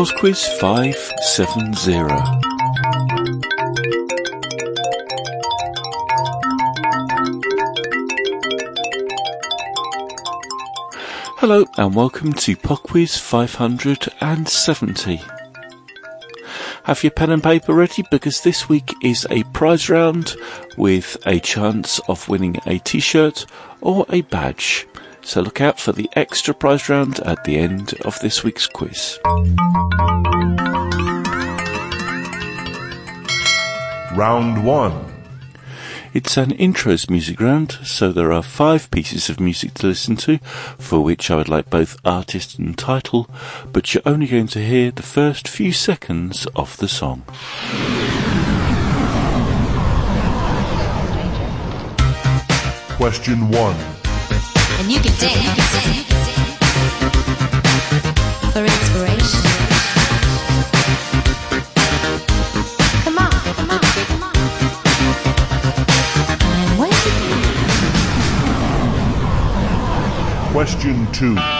PodQuiz 570. Hello and welcome to PodQuiz 570. Have your pen and paper ready because this week is a prize round with a chance of winning a t-shirt or a badge. So look out for the extra prize round at the end of this week's quiz. Round 1 it's an intros music round, so there are five pieces of music to listen to, for which I would like both artist and title, but you're only going to hear the first few seconds of the song. Question 1. And you can dance for inspiration. Come on, come on, come on. What? Question 2.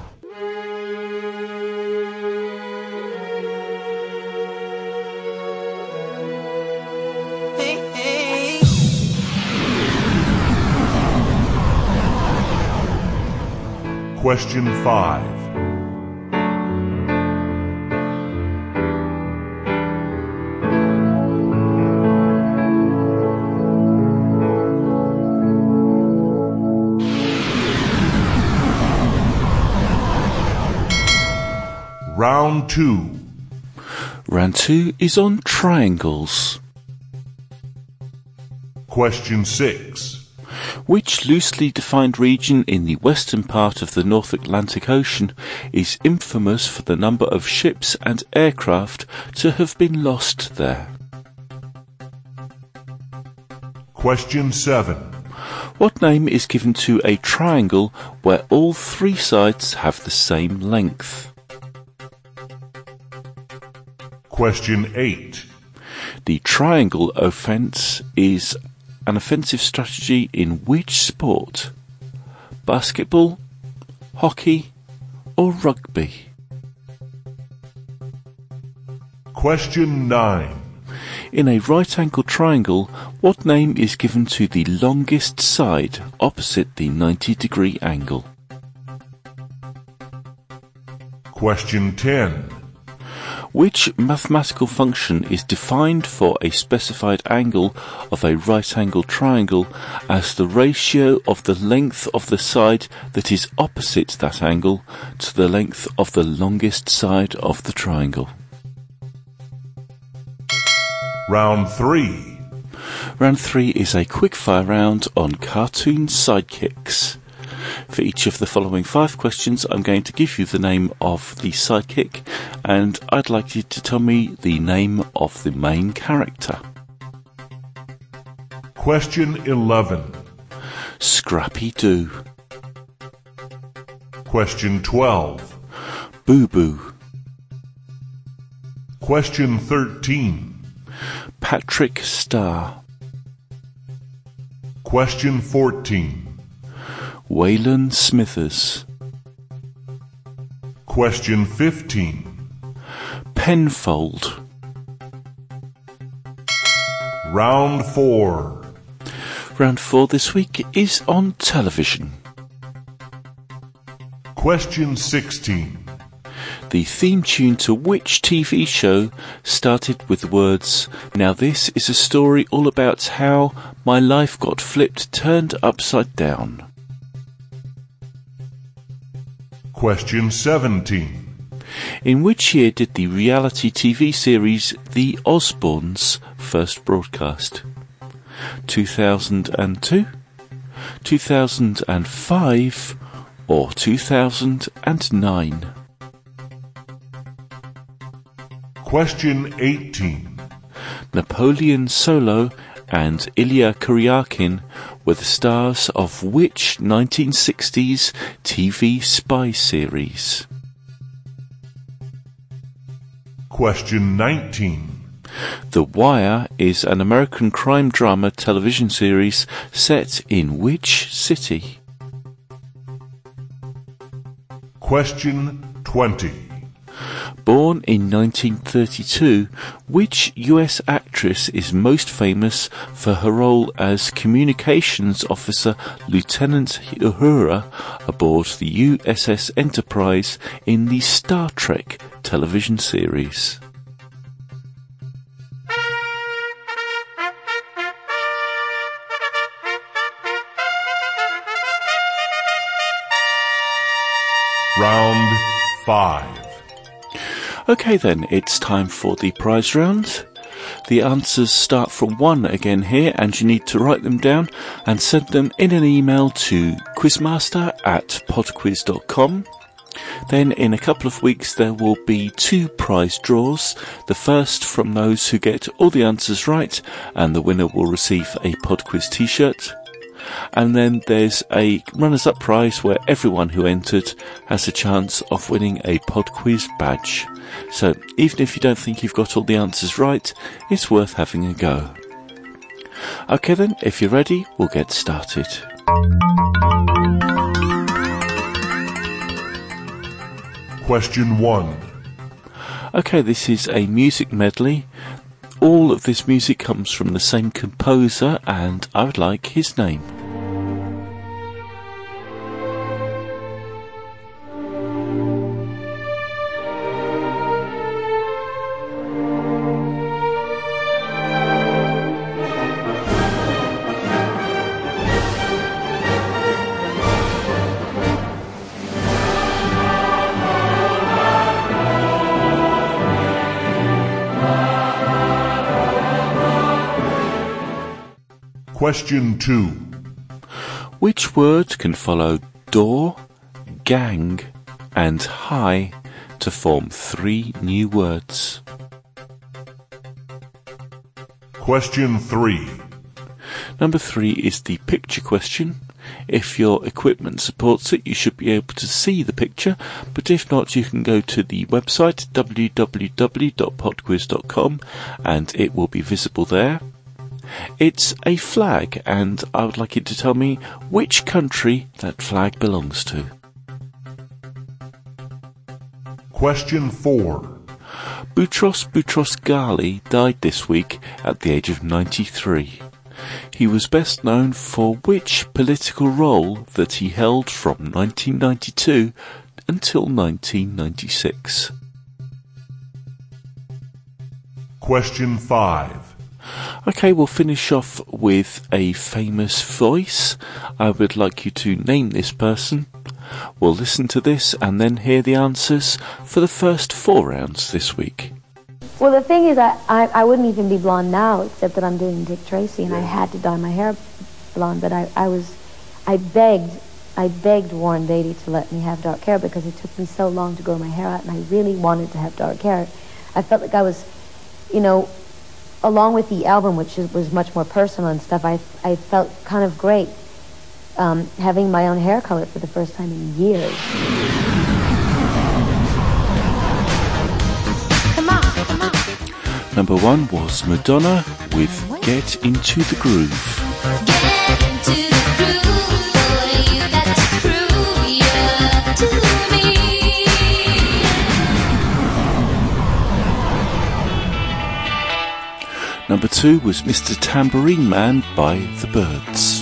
Question 5. Round 2. Round 2 is on triangles. Question 6. Which loosely defined region in the western part of the North Atlantic Ocean is infamous for the number of ships and aircraft to have been lost there? Question 7. What name is given to a triangle where all three sides have the same length? Question 8. The triangle offence is an offensive strategy in which sport? Basketball, hockey, or rugby? Question 9. In a right angle triangle, what name is given to the longest side opposite the 90 degree angle? Question 10. Which mathematical function is defined for a specified angle of a right angle triangle as the ratio of the length of the side that is opposite that angle to the length of the longest side of the triangle? Round 3. Round 3 is a quickfire round on cartoon sidekicks. For each of the following five questions, I'm going to give you the name of the psychic, and I'd like you to tell me the name of the main character. Question 11. Scrappy Doo. Question 12. Boo Boo. Question 13. Patrick Star. Question 14. Waylon Smithers. Question 15. Penfold. Round 4. Round 4 this week is on television. Question 16. The theme tune to which TV show started with the words, Now this is a story all about how my life got flipped, turned upside down. Question 17. In which year did the reality TV series The Osbournes first broadcast? 2002, 2005, or 2009? Question 18. Napoleon Solo and Ilya Kuryakin were the stars of which 1960s TV spy series? Question 19. The Wire is an American crime drama television series set in which city? Question 20. Born in 1932, which US actress is most famous for her role as communications officer Lieutenant Uhura aboard the USS Enterprise in the Star Trek television series? Round 5. Okay then, it's time for the prize round. The answers start from one again here, and you need to write them down and send them in an email to quizmaster at podquiz.com. Then in a couple of weeks there will be two prize draws. The first from those who get all the answers right, and the winner will receive a Podquiz t-shirt. And then there's a runners up prize where everyone who entered has a chance of winning a Podquiz badge. So even if you don't think you've got all the answers right, it's worth having a go. Okay then, if you're ready, we'll get started. Question 1. Okay, this is a music medley. All of this music comes from the same composer, and I would like his name. Question 2. Which word can follow door, gang, and high to form three new words? Question 3. Number three is the picture question. If your equipment supports it, you should be able to see the picture, but if not, you can go to the website www.podquiz.com and it will be visible there. It's a flag, and I would like you to tell me which country that flag belongs to. Question 4. Boutros Boutros Ghali died this week at the age of 93. He was best known for which political role that he held from 1992 until 1996. Question 5. Okay, we'll finish off with a famous voice. I would like you to name this person. We'll listen to this and then hear the answers for the first four rounds this week. Well, the thing is, I, I, I wouldn't even be blonde now, except that I'm doing Dick Tracy, and I had to dye my hair blonde. But I, I was, I begged, I begged Warren Beatty to let me have dark hair because it took me so long to grow my hair out, and I really wanted to have dark hair. I felt like I was, you know, along with the album, which is, was much more personal and stuff. I, I felt kind of great um, having my own hair color for the first time in years. Number one was Madonna with Get Into the Groove. Two was Mr. Tambourine Man by The Byrds.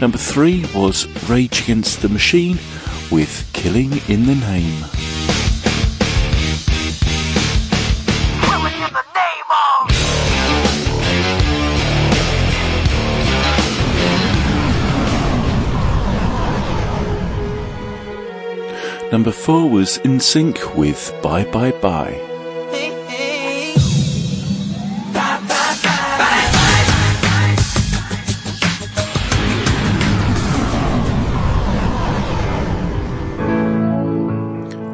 Number three was Rage Against the Machine with Killing in the Name. Number four was NSYNC with Bye Bye Bye.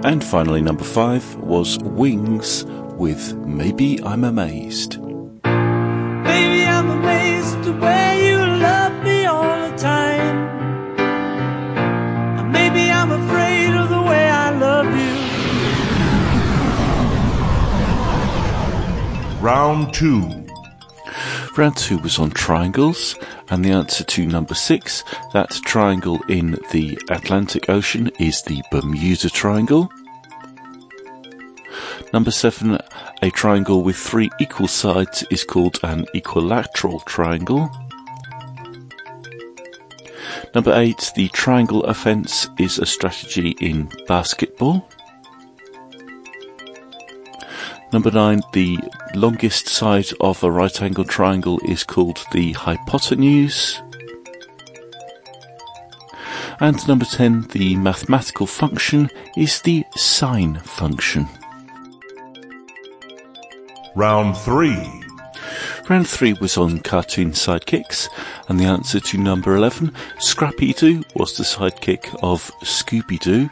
And finally, number five was Wings with Maybe I'm Amazed. Round 2. Round two was on triangles, and the answer to number six, that triangle in the Atlantic Ocean is the Bermuda Triangle. Number seven, a triangle with three equal sides is called an equilateral triangle. Number eight, the triangle offense is a strategy in basketball. Number nine, the longest side of a right angle triangle is called the hypotenuse. And number 10, the mathematical function is the sine function. Round 3. Round three was on cartoon sidekicks, and the answer to number 11, Scrappy Doo, was the sidekick of Scooby Doo.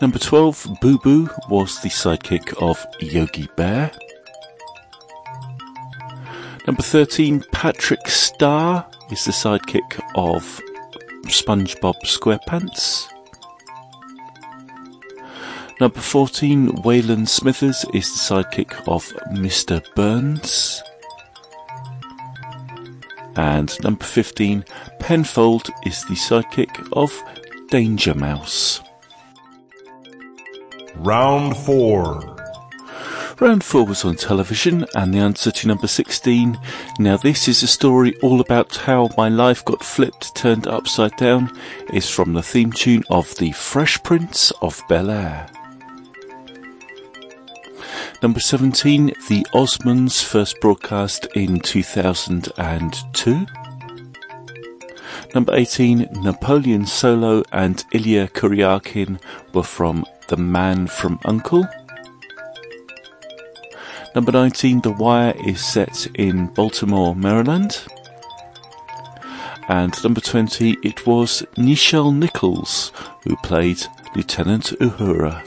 Number 12, Boo Boo, was the sidekick of Yogi Bear. Number 13, Patrick Star is the sidekick of SpongeBob SquarePants. Number 14, Waylon Smithers is the sidekick of Mr. Burns. And number 15, Penfold is the sidekick of Danger Mouse. Round 4. Round 4 was on television, and the answer to number 16. Now, this is a story all about how my life got flipped, turned upside down, is from the theme tune of The Fresh Prince of Bel Air. Number 17, The Osmonds, first broadcast in 2002. Number 18, Napoleon Solo and Ilya Kuryakin were from The Man from Uncle. Number 19, The Wire is set in Baltimore, Maryland. And number 20, it was Nichelle Nichols who played Lieutenant Uhura.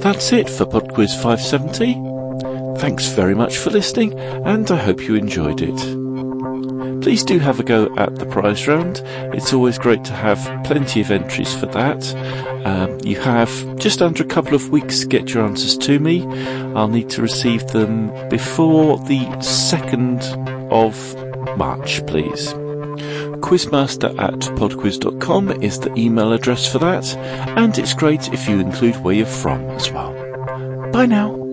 That's it for Pod Quiz 570. Thanks very much for listening, and I hope you enjoyed it. Please do have a go at the prize round. It's always great to have plenty of entries for that. Um, you have just under a couple of weeks to get your answers to me. I'll need to receive them before the 2nd of March, please. Quizmaster at podquiz.com is the email address for that, and it's great if you include where you're from as well. Bye now.